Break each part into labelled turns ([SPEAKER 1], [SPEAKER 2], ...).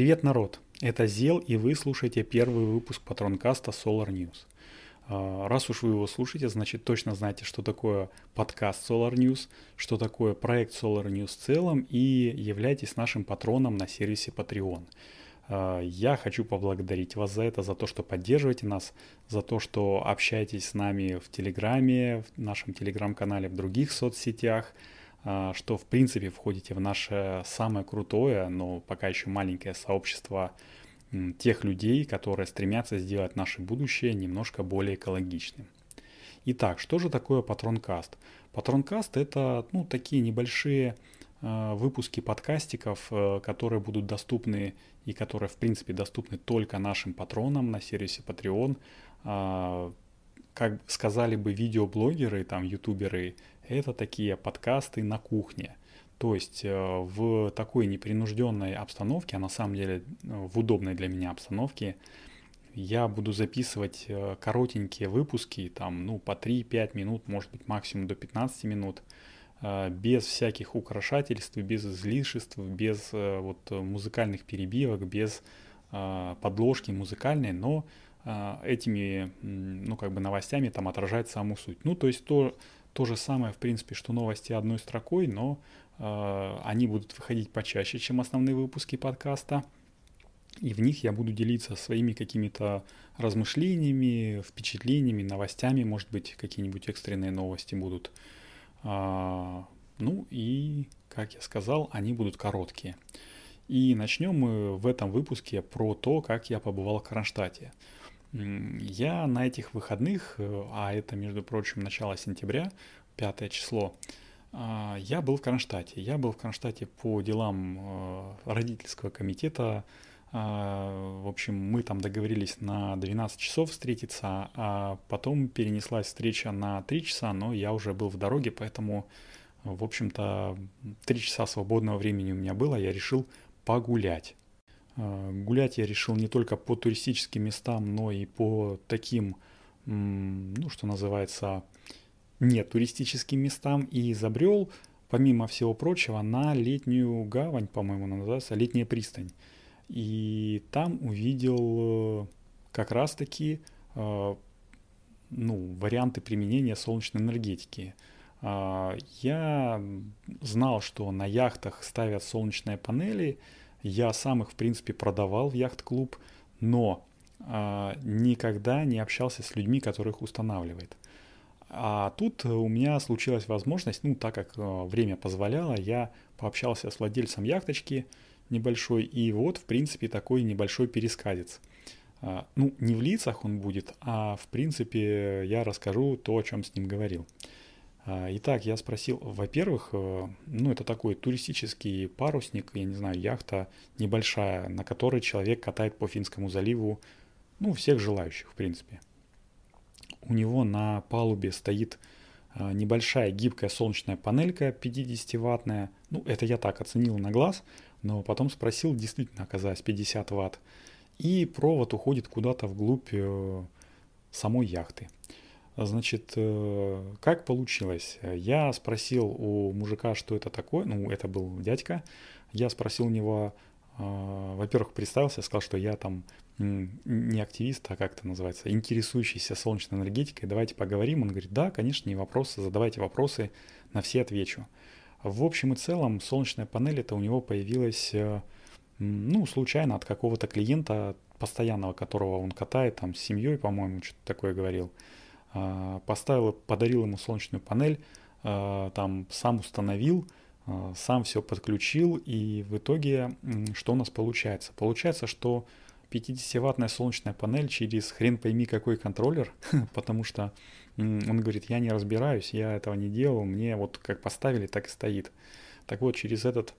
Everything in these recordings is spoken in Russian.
[SPEAKER 1] Привет, народ! Это Зел, и вы слушаете первый выпуск Патронкаста Solar News. А, раз уж вы его слушаете, значит точно знаете, что такое подкаст Solar News, что такое проект Solar News в целом, и являйтесь нашим патроном на сервисе Patreon. А, я хочу поблагодарить вас за это, за то, что поддерживаете нас, за то, что общаетесь с нами в Телеграме, в нашем Телеграм-канале, в других соцсетях – что в принципе входите в наше самое крутое, но пока еще маленькое сообщество тех людей, которые стремятся сделать наше будущее немножко более экологичным. Итак, что же такое Патронкаст? Патронкаст это ну, такие небольшие э, выпуски подкастиков, э, которые будут доступны и которые в принципе доступны только нашим патронам на сервисе Patreon. Э, как сказали бы видеоблогеры, там, ютуберы, это такие подкасты на кухне. То есть э, в такой непринужденной обстановке, а на самом деле э, в удобной для меня обстановке, я буду записывать э, коротенькие выпуски, там, ну, по 3-5 минут, может быть, максимум до 15 минут, без всяких украшательств, без излишеств, без вот музыкальных перебивок, без подложки музыкальной, но этими, ну, как бы новостями там отражает саму суть. Ну, то есть то, то же самое, в принципе, что новости одной строкой, но э, они будут выходить почаще, чем основные выпуски подкаста. И в них я буду делиться своими какими-то размышлениями, впечатлениями, новостями, может быть, какие-нибудь экстренные новости будут. А, ну и, как я сказал, они будут короткие. И начнем мы в этом выпуске про то, как я побывал в Кронштадте. Я на этих выходных, э, а это, между прочим, начало сентября, пятое число, а, я был в Кронштадте. Я был в Кронштадте по делам э, родительского комитета. А, в общем, мы там договорились на 12 часов встретиться, а потом перенеслась встреча на 3 часа, но я уже был в дороге, поэтому, в общем-то, 3 часа свободного времени у меня было, я решил погулять. А, гулять я решил не только по туристическим местам, но и по таким, ну, что называется, не туристическим местам. И изобрел, помимо всего прочего, на летнюю гавань, по-моему, она называется, летняя пристань. И там увидел э, как раз-таки э, ну, варианты применения солнечной энергетики. А, я знал, что на яхтах ставят солнечные панели – я сам их, в принципе, продавал в яхт-клуб, но э, никогда не общался с людьми, которых устанавливает. А тут у меня случилась возможность, ну, так как э, время позволяло, я пообщался с владельцем яхточки небольшой, и вот, в принципе, такой небольшой пересказец. Э, ну, не в лицах он будет, а, в принципе, я расскажу то, о чем с ним говорил. А, итак, я спросил, во-первых, э, ну это такой туристический парусник, я не знаю, яхта небольшая, на которой человек катает по Финскому заливу, ну всех желающих в принципе. У него на палубе стоит а, небольшая гибкая солнечная панелька 50-ваттная, ну это я так оценил на глаз, но потом спросил, действительно оказалось 50 ватт, и провод уходит куда-то вглубь э, самой яхты. Значит, э, как получилось? Я спросил у мужика, что это такое. Ну, это был дядька. Я спросил у него, э, во-первых, представился, сказал, что я там не активист, а как это называется, интересующийся солнечной энергетикой. Давайте поговорим. Он говорит, да, конечно, не вопросы, задавайте вопросы, на все отвечу. В общем и целом, солнечная панель это у него появилась, э, ну, случайно от какого-то клиента постоянного, которого он катает, там, с семьей, по-моему, что-то такое говорил. А, поставил, подарил ему солнечную панель, а, там сам установил, а, сам все подключил, и в итоге что у нас получается? Получается, что 50-ваттная солнечная панель через хрен пойми какой контроллер, потому что он говорит, я не разбираюсь, я этого не делал, мне вот как поставили, так и стоит. Так вот, через этот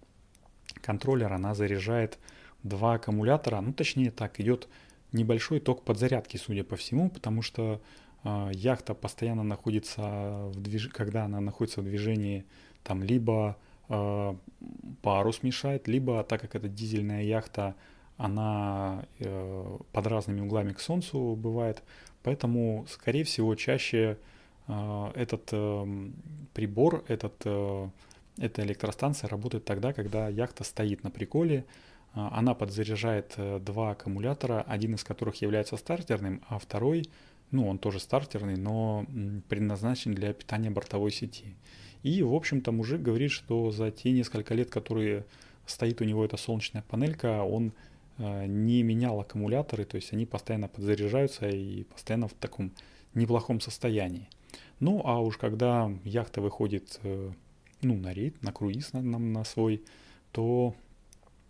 [SPEAKER 1] контроллер она заряжает два аккумулятора, ну точнее так, идет небольшой ток подзарядки, судя по всему, потому что яхта постоянно находится в движ... когда она находится в движении, там либо э, парус мешает, либо так как это дизельная яхта, она э, под разными углами к солнцу бывает, поэтому, скорее всего, чаще э, этот э, прибор, этот, э, эта электростанция работает тогда, когда яхта стоит на приколе, Она подзаряжает два аккумулятора, один из которых является стартерным, а второй, ну, он тоже стартерный, но предназначен для питания бортовой сети. И, в общем-то, мужик говорит, что за те несколько лет, которые стоит у него эта солнечная панелька, он э, не менял аккумуляторы, то есть они постоянно подзаряжаются и постоянно в таком неплохом состоянии. Ну, а уж когда яхта выходит э, ну, на рейд, на круиз на, на, на свой, то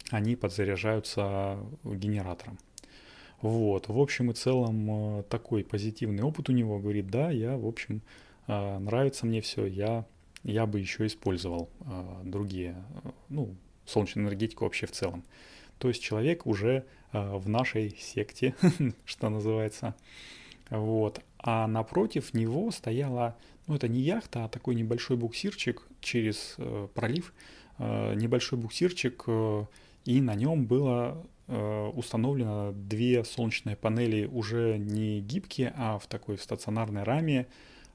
[SPEAKER 1] они подзаряжаются генератором. Вот, в общем и целом э, такой позитивный опыт у него, говорит, да, я, в общем, нравится мне все, я, я бы еще использовал другие, ну, солнечную энергетику вообще в целом. То есть человек уже э, в нашей секте, что называется. Вот. А напротив него стояла, ну это не яхта, а такой небольшой буксирчик через э, пролив, э, небольшой буксирчик, э, и на нем было э, установлено две солнечные панели уже не гибкие, а в такой стационарной раме,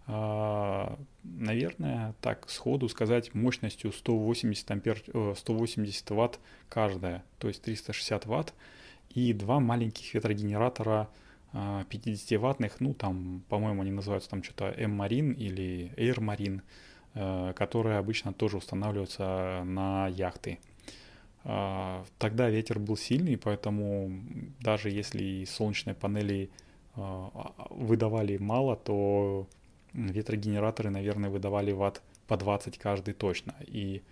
[SPEAKER 1] а, наверное, так сходу сказать, мощностью 180, ампер, 180 ватт каждая, то есть 360 ватт, и два маленьких ветрогенератора 50-ваттных, а, ну там, по-моему, они называются там что-то M-Marine или Air Marine, а, которые обычно тоже устанавливаются на яхты. Тогда ветер был сильный, поэтому даже если солнечные панели выдавали мало, то ветрогенераторы, наверное, выдавали ватт по 20 каждый точно. И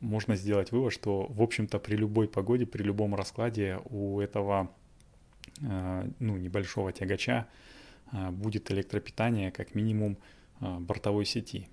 [SPEAKER 1] можно сделать вывод, что, в общем-то, при любой погоде, при любом раскладе у этого ну, небольшого тягача будет электропитание как минимум бортовой сети.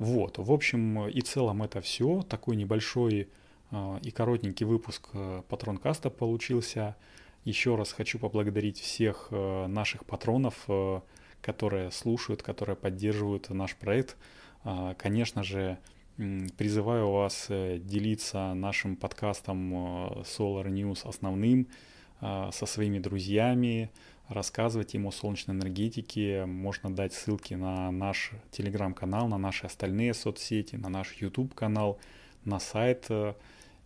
[SPEAKER 1] Вот, в общем и целом это все. Такой небольшой э, и коротенький выпуск э, Патронкаста получился. Еще раз хочу поблагодарить всех э, наших патронов, э, которые слушают, которые поддерживают наш проект. А, конечно же, призываю вас делиться нашим подкастом Solar News основным а, со своими друзьями, рассказывать им о солнечной энергетике. Можно дать ссылки на наш телеграм-канал, на наши остальные соцсети, на наш YouTube-канал, на сайт.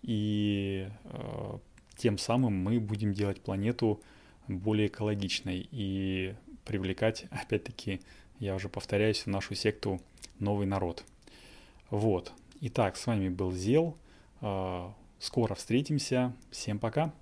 [SPEAKER 1] И э, тем самым мы будем делать планету более экологичной. И привлекать, опять-таки, я уже повторяюсь, в нашу секту новый народ. Вот. Итак, с вами был Зел. А, скоро встретимся. Всем пока.